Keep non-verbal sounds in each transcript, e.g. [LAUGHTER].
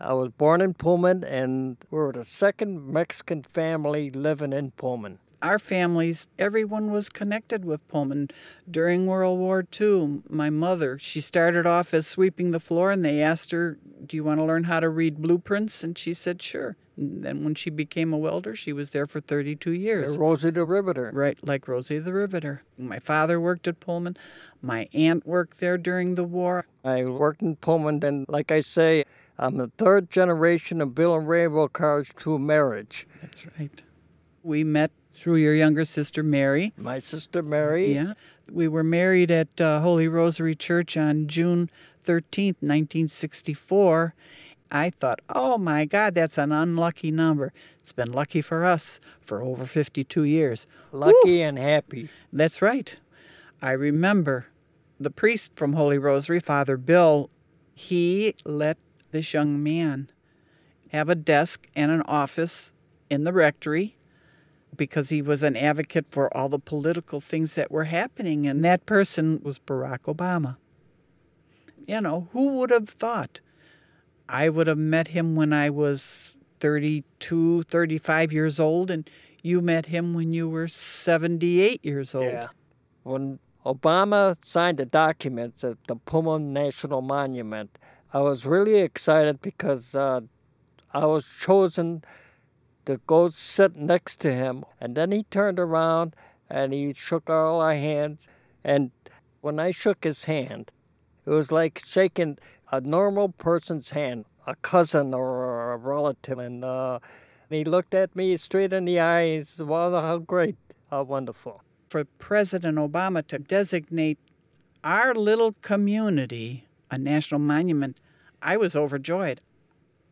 I was born in Pullman, and we were the second Mexican family living in Pullman. Our families, everyone was connected with Pullman. During World War II, my mother, she started off as sweeping the floor, and they asked her, Do you want to learn how to read blueprints? And she said, Sure. And then when she became a welder, she was there for 32 years. Rosie the Riveter. Right, like Rosie the Riveter. My father worked at Pullman. My aunt worked there during the war. I worked in Pullman, and like I say, I'm the third generation of Bill and Rainbow cars through marriage. That's right. We met through your younger sister, Mary. My sister, Mary. Yeah. We were married at uh, Holy Rosary Church on June 13th, 1964. I thought, oh my God, that's an unlucky number. It's been lucky for us for over 52 years. Lucky Woo! and happy. That's right. I remember the priest from Holy Rosary, Father Bill, he let this young man have a desk and an office in the rectory because he was an advocate for all the political things that were happening. And that person was Barack Obama. You know, who would have thought? I would have met him when I was 32, 35 years old, and you met him when you were 78 years old. Yeah. When Obama signed the documents at the Pullman National Monument, I was really excited because uh, I was chosen to go sit next to him. And then he turned around and he shook all our hands. And when I shook his hand, it was like shaking a normal person's hand, a cousin or a relative. And uh, he looked at me straight in the eyes. Wow, how great, how wonderful. For President Obama to designate our little community a national monument, I was overjoyed.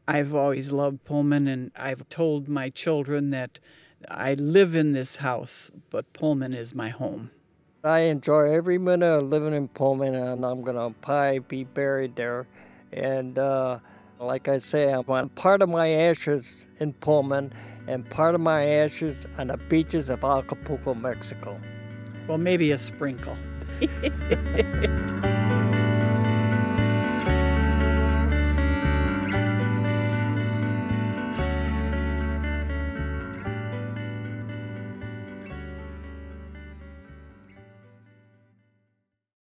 I've always loved Pullman, and I've told my children that I live in this house, but Pullman is my home. I enjoy every minute of living in Pullman, and I'm going to probably be buried there. And uh, like I say, I want part of my ashes in Pullman and part of my ashes on the beaches of Acapulco, Mexico. Well, maybe a sprinkle. [LAUGHS]